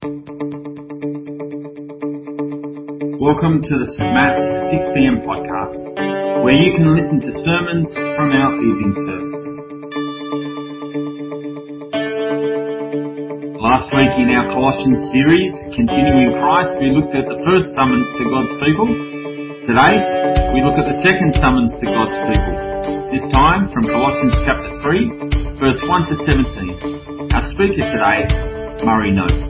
Welcome to the St. Matt's 6pm podcast, where you can listen to sermons from our evening service. Last week in our Colossians series, Continuing Christ, we looked at the first summons to God's people. Today, we look at the second summons to God's people. This time from Colossians chapter 3, verse 1 to 17. Our speaker today, Murray Note.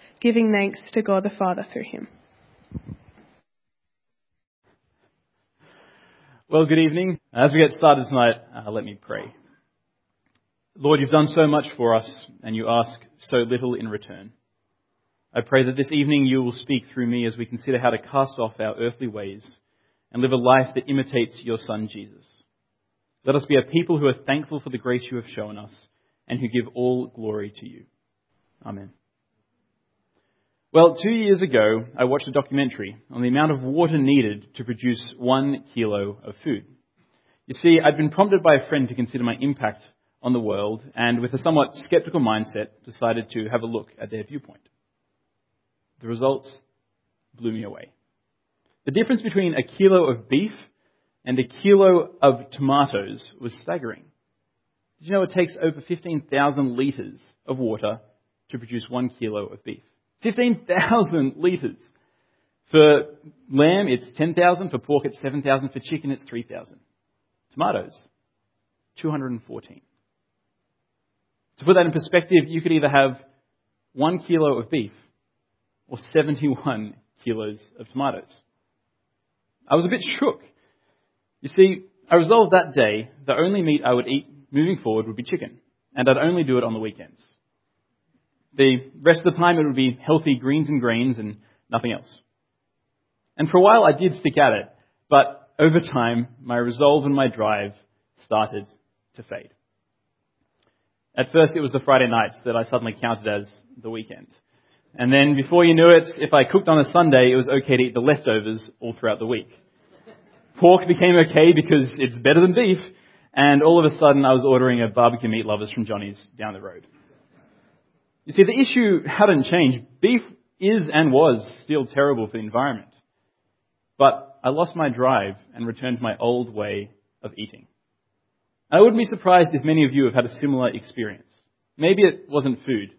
giving thanks to God the Father through him. Well, good evening. As we get started tonight, uh, let me pray. Lord, you've done so much for us, and you ask so little in return. I pray that this evening you will speak through me as we consider how to cast off our earthly ways and live a life that imitates your Son, Jesus. Let us be a people who are thankful for the grace you have shown us and who give all glory to you. Amen. Well, two years ago, I watched a documentary on the amount of water needed to produce one kilo of food. You see, I'd been prompted by a friend to consider my impact on the world, and with a somewhat skeptical mindset, decided to have a look at their viewpoint. The results blew me away. The difference between a kilo of beef and a kilo of tomatoes was staggering. Did you know it takes over 15,000 litres of water to produce one kilo of beef? 15,000 litres. For lamb, it's 10,000. For pork, it's 7,000. For chicken, it's 3,000. Tomatoes, 214. To put that in perspective, you could either have one kilo of beef or 71 kilos of tomatoes. I was a bit shook. You see, I resolved that day the only meat I would eat moving forward would be chicken, and I'd only do it on the weekends. The rest of the time it would be healthy greens and grains and nothing else. And for a while I did stick at it, but over time my resolve and my drive started to fade. At first it was the Friday nights that I suddenly counted as the weekend. And then before you knew it, if I cooked on a Sunday, it was okay to eat the leftovers all throughout the week. Pork became okay because it's better than beef, and all of a sudden I was ordering a barbecue meat lovers from Johnny's down the road. You see, the issue hadn't changed. Beef is and was still terrible for the environment. But I lost my drive and returned to my old way of eating. I wouldn't be surprised if many of you have had a similar experience. Maybe it wasn't food.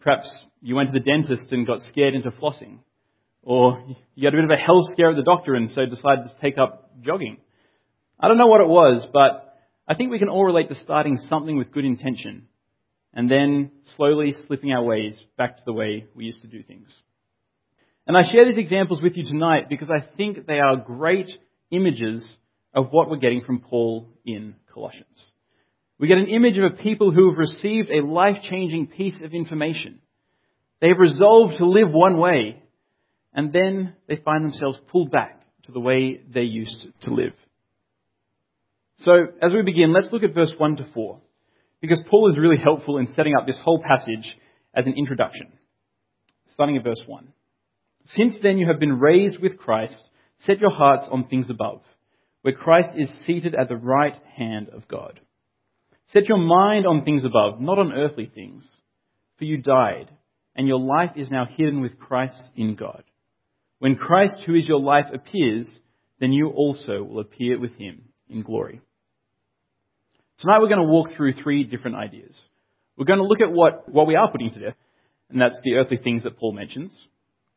Perhaps you went to the dentist and got scared into flossing. Or you had a bit of a health scare at the doctor and so decided to take up jogging. I don't know what it was, but I think we can all relate to starting something with good intention and then slowly slipping our ways back to the way we used to do things. And I share these examples with you tonight because I think they are great images of what we're getting from Paul in Colossians. We get an image of a people who have received a life-changing piece of information. They have resolved to live one way, and then they find themselves pulled back to the way they used to live. So, as we begin, let's look at verse 1 to 4, because Paul is really helpful in setting up this whole passage as an introduction. Starting at verse 1. Since then you have been raised with Christ, set your hearts on things above, where Christ is seated at the right hand of God. Set your mind on things above, not on earthly things, for you died, and your life is now hidden with Christ in God. When Christ, who is your life, appears, then you also will appear with him in glory. Tonight we're going to walk through three different ideas. We're going to look at what, what we are putting to death, and that's the earthly things that Paul mentions.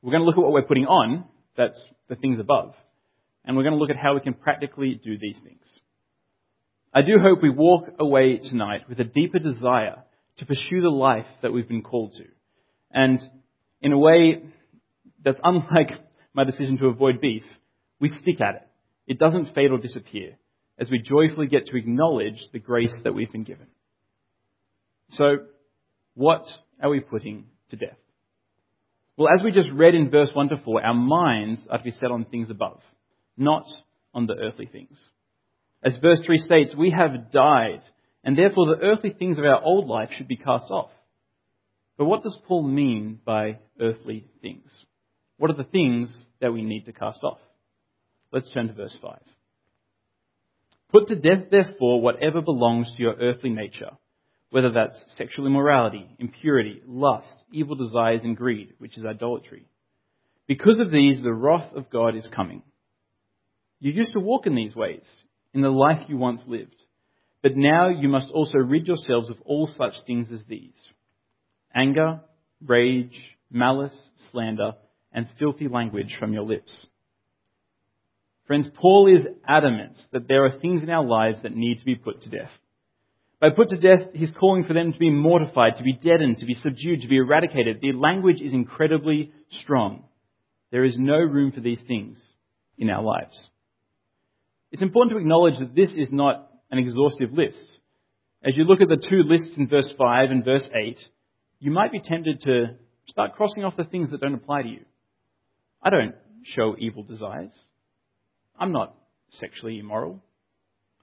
We're going to look at what we're putting on, that's the things above. And we're going to look at how we can practically do these things. I do hope we walk away tonight with a deeper desire to pursue the life that we've been called to. And in a way that's unlike my decision to avoid beef, we stick at it. It doesn't fade or disappear as we joyfully get to acknowledge the grace that we've been given. So, what are we putting to death? Well, as we just read in verse 1 to 4, our minds are to be set on things above, not on the earthly things. As verse 3 states, we have died, and therefore the earthly things of our old life should be cast off. But what does Paul mean by earthly things? What are the things that we need to cast off? Let's turn to verse 5. Put to death, therefore, whatever belongs to your earthly nature, whether that's sexual immorality, impurity, lust, evil desires, and greed, which is idolatry. Because of these, the wrath of God is coming. You used to walk in these ways in the life you once lived. But now you must also rid yourselves of all such things as these anger, rage, malice, slander, and filthy language from your lips. Friends, Paul is adamant that there are things in our lives that need to be put to death. By put to death, he's calling for them to be mortified, to be deadened, to be subdued, to be eradicated. The language is incredibly strong. There is no room for these things in our lives. It's important to acknowledge that this is not an exhaustive list. As you look at the two lists in verse 5 and verse 8, you might be tempted to start crossing off the things that don't apply to you. I don't show evil desires. I'm not sexually immoral.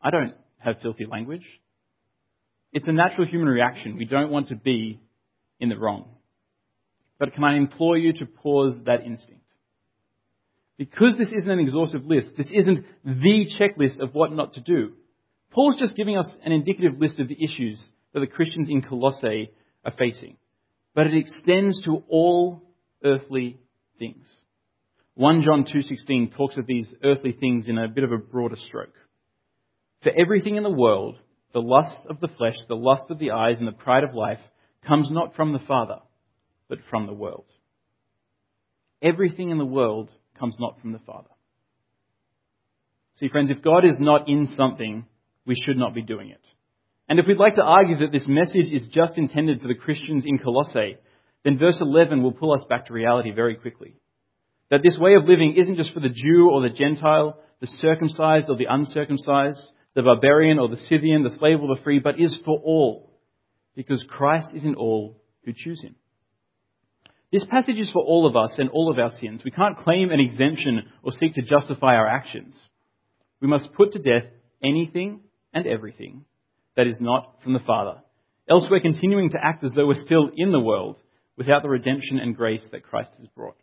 I don't have filthy language. It's a natural human reaction. We don't want to be in the wrong. But can I implore you to pause that instinct? Because this isn't an exhaustive list, this isn't the checklist of what not to do. Paul's just giving us an indicative list of the issues that the Christians in Colossae are facing. But it extends to all earthly things. 1 John 2:16 talks of these earthly things in a bit of a broader stroke. For everything in the world, the lust of the flesh, the lust of the eyes, and the pride of life comes not from the Father, but from the world. Everything in the world comes not from the Father. See, friends, if God is not in something, we should not be doing it. And if we'd like to argue that this message is just intended for the Christians in Colossae, then verse 11 will pull us back to reality very quickly. That this way of living isn't just for the Jew or the Gentile, the circumcised or the uncircumcised, the barbarian or the Scythian, the slave or the free, but is for all. Because Christ is in all who choose him. This passage is for all of us and all of our sins. We can't claim an exemption or seek to justify our actions. We must put to death anything and everything that is not from the Father. Else we're continuing to act as though we're still in the world without the redemption and grace that Christ has brought.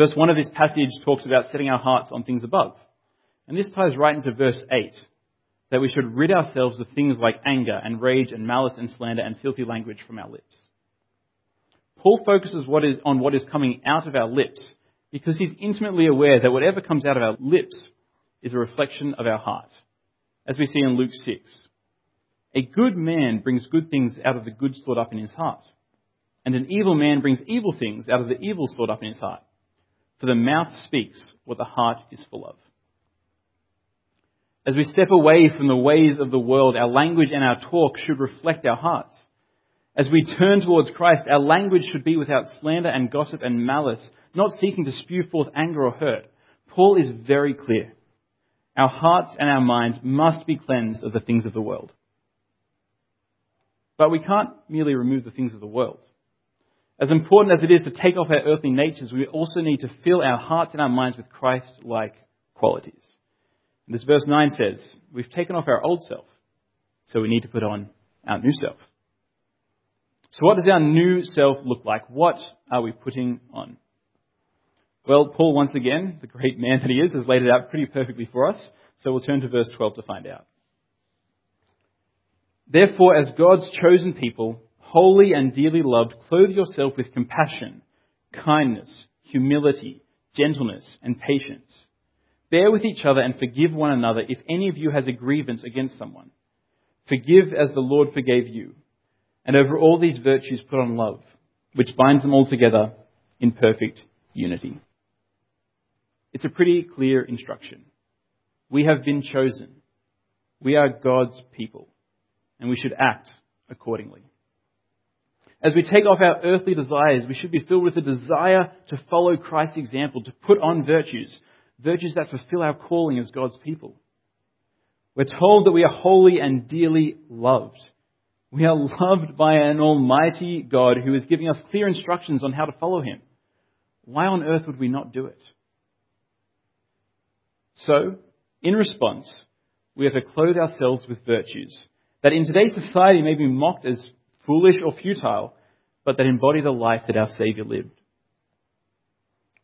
Verse 1 of this passage talks about setting our hearts on things above. And this ties right into verse 8 that we should rid ourselves of things like anger and rage and malice and slander and filthy language from our lips. Paul focuses what is, on what is coming out of our lips because he's intimately aware that whatever comes out of our lips is a reflection of our heart. As we see in Luke 6. A good man brings good things out of the good stored up in his heart. And an evil man brings evil things out of the evil stored up in his heart. For the mouth speaks what the heart is full of. As we step away from the ways of the world, our language and our talk should reflect our hearts. As we turn towards Christ, our language should be without slander and gossip and malice, not seeking to spew forth anger or hurt. Paul is very clear. Our hearts and our minds must be cleansed of the things of the world. But we can't merely remove the things of the world. As important as it is to take off our earthly natures, we also need to fill our hearts and our minds with Christ-like qualities. And as verse 9 says, we've taken off our old self, so we need to put on our new self. So what does our new self look like? What are we putting on? Well, Paul, once again, the great man that he is, has laid it out pretty perfectly for us. So we'll turn to verse 12 to find out. Therefore, as God's chosen people, holy and dearly loved, clothe yourself with compassion, kindness, humility, gentleness, and patience. Bear with each other and forgive one another if any of you has a grievance against someone. Forgive as the Lord forgave you. And over all these virtues put on love, which binds them all together in perfect unity. It's a pretty clear instruction. We have been chosen. We are God's people. And we should act accordingly. As we take off our earthly desires, we should be filled with a desire to follow Christ's example, to put on virtues, virtues that fulfill our calling as God's people. We're told that we are holy and dearly loved. We are loved by an almighty God who is giving us clear instructions on how to follow him. Why on earth would we not do it? So, in response, we have to clothe ourselves with virtues that in today's society may be mocked as foolish or futile, but that embody the life that our Saviour lived.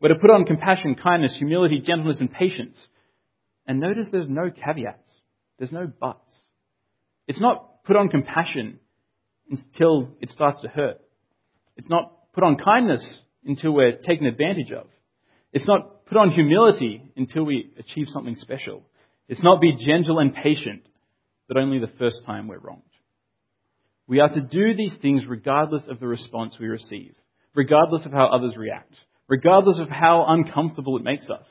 We're to put on compassion, kindness, humility, gentleness, and patience. And notice there's no caveats. There's no buts. It's not put on compassion until it starts to hurt. It's not put on kindness until we're taken advantage of. It's not put on humility until we achieve something special. It's not be gentle and patient, but only the first time we're wronged. We are to do these things regardless of the response we receive, regardless of how others react, regardless of how uncomfortable it makes us.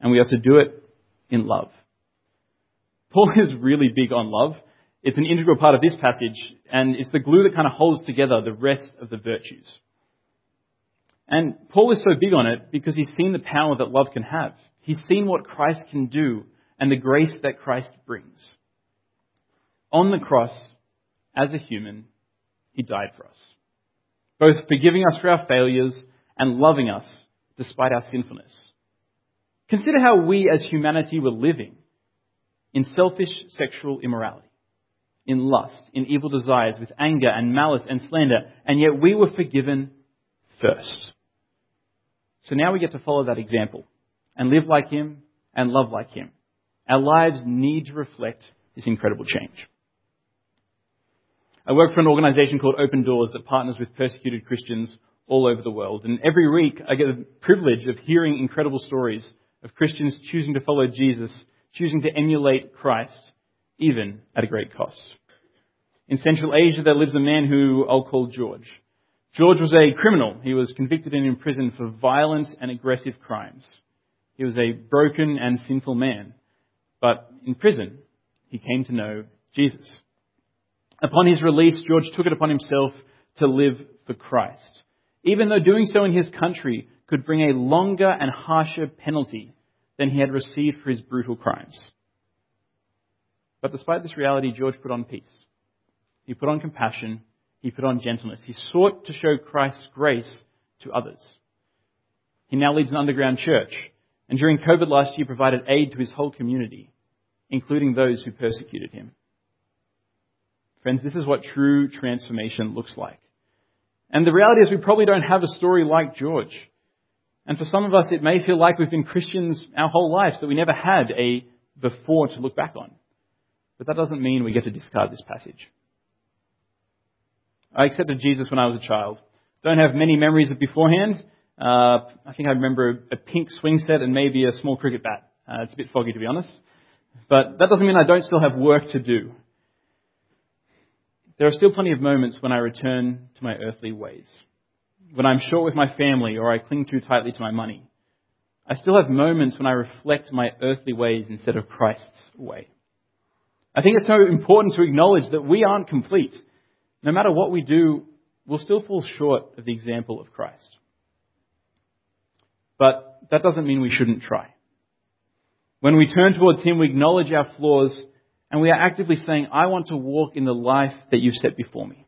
And we are to do it in love. Paul is really big on love. It's an integral part of this passage, and it's the glue that kind of holds together the rest of the virtues. And Paul is so big on it because he's seen the power that love can have. He's seen what Christ can do and the grace that Christ brings. On the cross, as a human, he died for us, both forgiving us for our failures and loving us despite our sinfulness. Consider how we as humanity were living in selfish sexual immorality, in lust, in evil desires, with anger and malice and slander, and yet we were forgiven first. So now we get to follow that example and live like him and love like him. Our lives need to reflect this incredible change. I work for an organization called Open Doors that partners with persecuted Christians all over the world. And every week I get the privilege of hearing incredible stories of Christians choosing to follow Jesus, choosing to emulate Christ, even at a great cost. In Central Asia there lives a man who I'll call George. George was a criminal. He was convicted and imprisoned for violent and aggressive crimes. He was a broken and sinful man. But in prison, he came to know Jesus. Upon his release, George took it upon himself to live for Christ, even though doing so in his country could bring a longer and harsher penalty than he had received for his brutal crimes. But despite this reality, George put on peace. He put on compassion he put on gentleness. He sought to show Christ's grace to others. He now leads an underground church, and during COVID last year provided aid to his whole community, including those who persecuted him. Friends, this is what true transformation looks like. And the reality is we probably don't have a story like George. And for some of us, it may feel like we've been Christians our whole lives, that we never had a before to look back on. But that doesn't mean we get to discard this passage. I accepted Jesus when I was a child. Don't have many memories of beforehand. Uh, I think I remember a, pink swing set and maybe a small cricket bat. Uh, it's a bit foggy to be honest. But that doesn't mean I don't still have work to do. There are still plenty of moments when I return to my earthly ways. When I'm short with my family or I cling too tightly to my money. I still have moments when I reflect my earthly ways instead of Christ's way. I think it's so important to acknowledge that we aren't complete. No matter what we do, we'll still fall short of the example of Christ. But that doesn't mean we shouldn't try. When we turn towards Him, we acknowledge our flaws and we are actively saying, I want to walk in the life that you've set before me.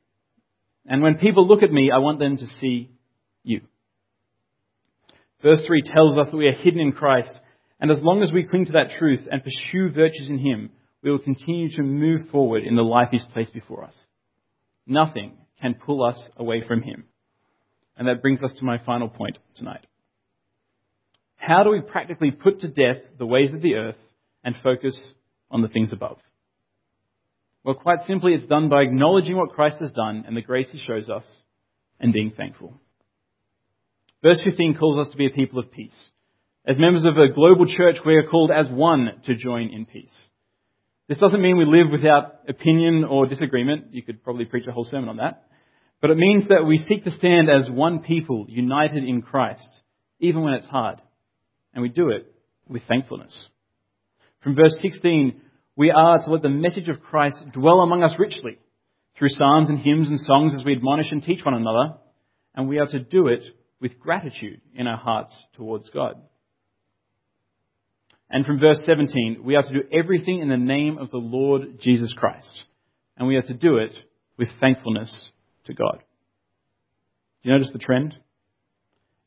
And when people look at me, I want them to see you. Verse 3 tells us that we are hidden in Christ, and as long as we cling to that truth and pursue virtues in Him, we will continue to move forward in the life He's placed before us. Nothing can pull us away from Him. And that brings us to my final point tonight. How do we practically put to death the ways of the earth and focus on the things above? Well, quite simply, it's done by acknowledging what Christ has done and the grace He shows us and being thankful. Verse 15 calls us to be a people of peace. As members of a global church, we are called as one to join in peace. This doesn't mean we live without opinion or disagreement. You could probably preach a whole sermon on that. But it means that we seek to stand as one people, united in Christ, even when it's hard. And we do it with thankfulness. From verse 16, we are to let the message of Christ dwell among us richly through psalms and hymns and songs as we admonish and teach one another. And we are to do it with gratitude in our hearts towards God. And from verse 17, we are to do everything in the name of the Lord Jesus Christ. And we are to do it with thankfulness to God. Do you notice the trend?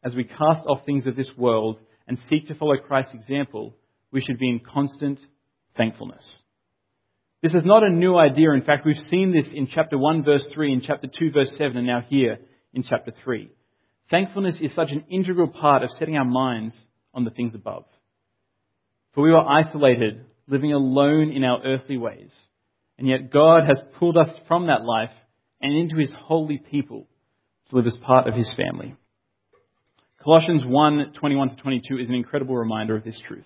As we cast off things of this world and seek to follow Christ's example, we should be in constant thankfulness. This is not a new idea. In fact, we've seen this in chapter 1 verse 3, in chapter 2 verse 7, and now here in chapter 3. Thankfulness is such an integral part of setting our minds on the things above. For we were isolated, living alone in our earthly ways. And yet God has pulled us from that life and into His holy people to live as part of His family. Colossians 1, 21 to 22 is an incredible reminder of this truth.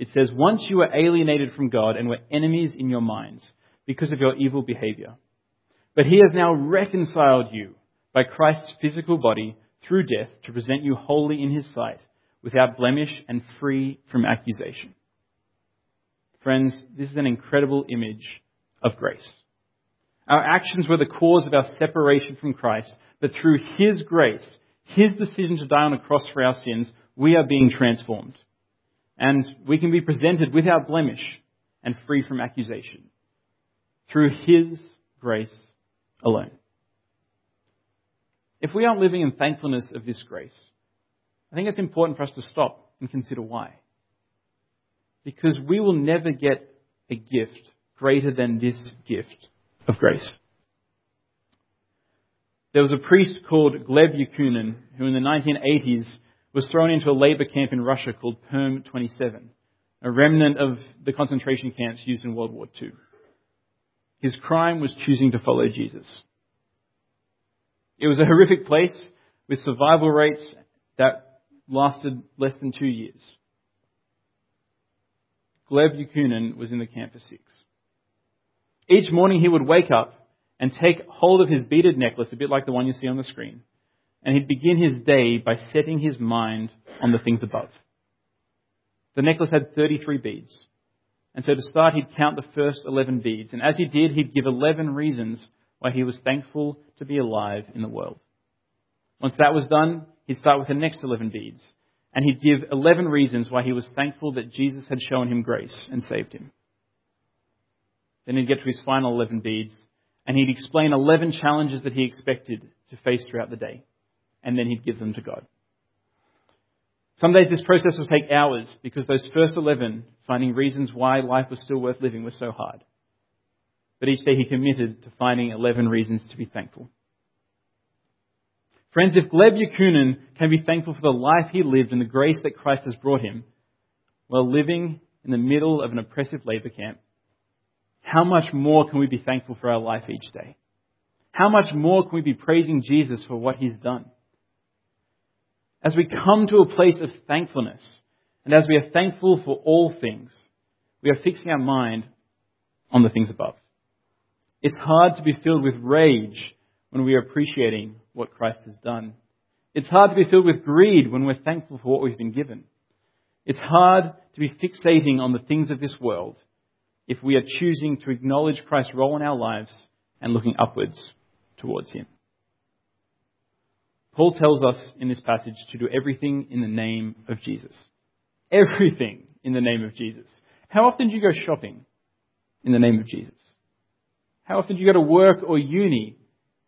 It says, Once you were alienated from God and were enemies in your minds because of your evil behavior. But He has now reconciled you by Christ's physical body through death to present you holy in His sight, without blemish and free from accusation. Friends, this is an incredible image of grace. Our actions were the cause of our separation from Christ, but through His grace, His decision to die on a cross for our sins, we are being transformed. And we can be presented without blemish and free from accusation. Through His grace alone. If we aren't living in thankfulness of this grace, I think it's important for us to stop and consider why. Because we will never get a gift greater than this gift of grace. There was a priest called Gleb Yakunin who in the 1980s was thrown into a labor camp in Russia called Perm 27, a remnant of the concentration camps used in World War II. His crime was choosing to follow Jesus. It was a horrific place with survival rates that lasted less than two years. Gleb Yakunin was in the camp for six. Each morning he would wake up and take hold of his beaded necklace, a bit like the one you see on the screen, and he'd begin his day by setting his mind on the things above. The necklace had 33 beads. And so to start, he'd count the first 11 beads. And as he did, he'd give 11 reasons why he was thankful to be alive in the world. Once that was done, he'd start with the next 11 beads, and he'd give 11 reasons why he was thankful that Jesus had shown him grace and saved him. Then he'd get to his final 11 beads, and he'd explain 11 challenges that he expected to face throughout the day, and then he'd give them to God. Some days this process would take hours because those first 11, finding reasons why life was still worth living, was so hard. But each day he committed to finding 11 reasons to be thankful. Friends, if Gleb Yakunin can be thankful for the life he lived and the grace that Christ has brought him, while living in the middle of an oppressive labor camp, how much more can we be thankful for our life each day? How much more can we be praising Jesus for what he's done? As we come to a place of thankfulness, and as we are thankful for all things, we are fixing our mind on the things above. It's hard to be filled with rage when we are appreciating what Christ has done. It's hard to be filled with greed when we're thankful for what we've been given. It's hard to be fixating on the things of this world if we are choosing to acknowledge Christ's role in our lives and looking upwards towards Him. Paul tells us in this passage to do everything in the name of Jesus. Everything in the name of Jesus. How often do you go shopping in the name of Jesus? How often do you go to work or uni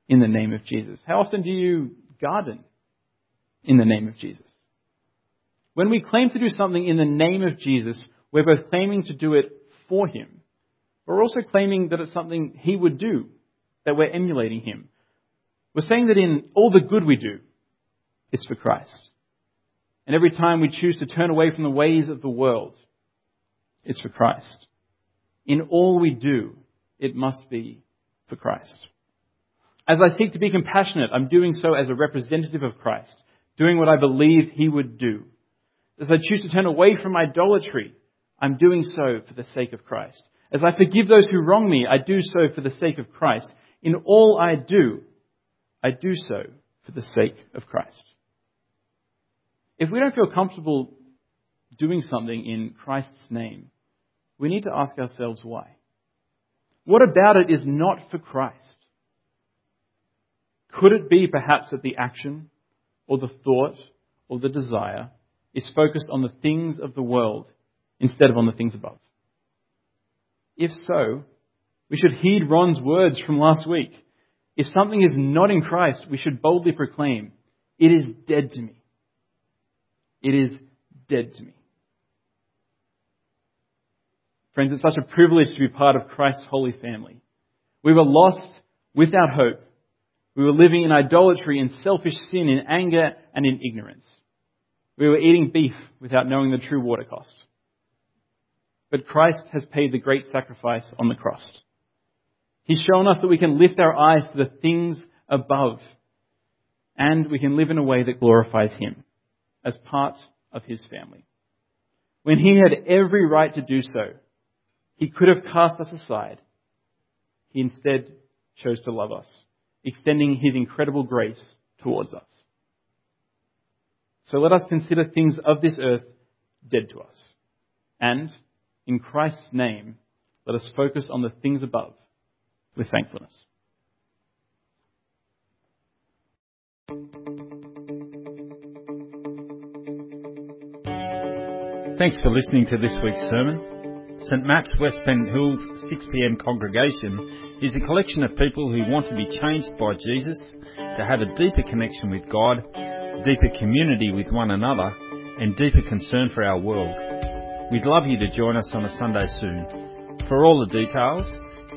in the name of Jesus? How often do you garden in the name of Jesus? When we claim to do something in the name of Jesus, we're both claiming to do it for Him, but we're also claiming that it's something He would do, that we're emulating Him. We're saying that in all the good we do, it's for Christ. And every time we choose to turn away from the ways of the world, it's for Christ. In all we do, it must be for Christ. As I seek to be compassionate, I'm doing so as a representative of Christ, doing what I believe He would do. As I choose to turn away from idolatry, I'm doing so for the sake of Christ. As I forgive those who wrong me, I do so for the sake of Christ. In all I do, I do so for the sake of Christ. If we don't feel comfortable doing something in Christ's name, we need to ask ourselves why. What about it is not for Christ? Could it be perhaps that the action or the thought or the desire is focused on the things of the world instead of on the things above? If so, we should heed Ron's words from last week. If something is not in Christ, we should boldly proclaim, It is dead to me. It is dead to me. Friends, it's such a privilege to be part of Christ's holy family. We were lost without hope. We were living in idolatry and selfish sin, in anger and in ignorance. We were eating beef without knowing the true water cost. But Christ has paid the great sacrifice on the cross. He's shown us that we can lift our eyes to the things above and we can live in a way that glorifies Him as part of His family. When He had every right to do so, He could have cast us aside. He instead chose to love us, extending His incredible grace towards us. So let us consider things of this earth dead to us. And, in Christ's name, let us focus on the things above with thankfulness. Thanks for listening to this week's sermon. St. Matt's West Pennant Hills 6pm congregation is a collection of people who want to be changed by Jesus, to have a deeper connection with God, deeper community with one another, and deeper concern for our world. We'd love you to join us on a Sunday soon. For all the details,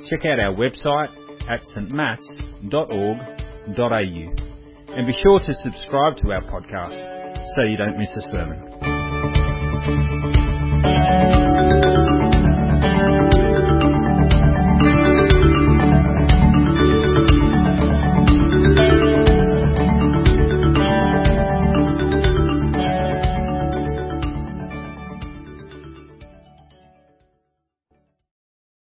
check out our website at stmats.org.au and be sure to subscribe to our podcast so you don't miss a sermon.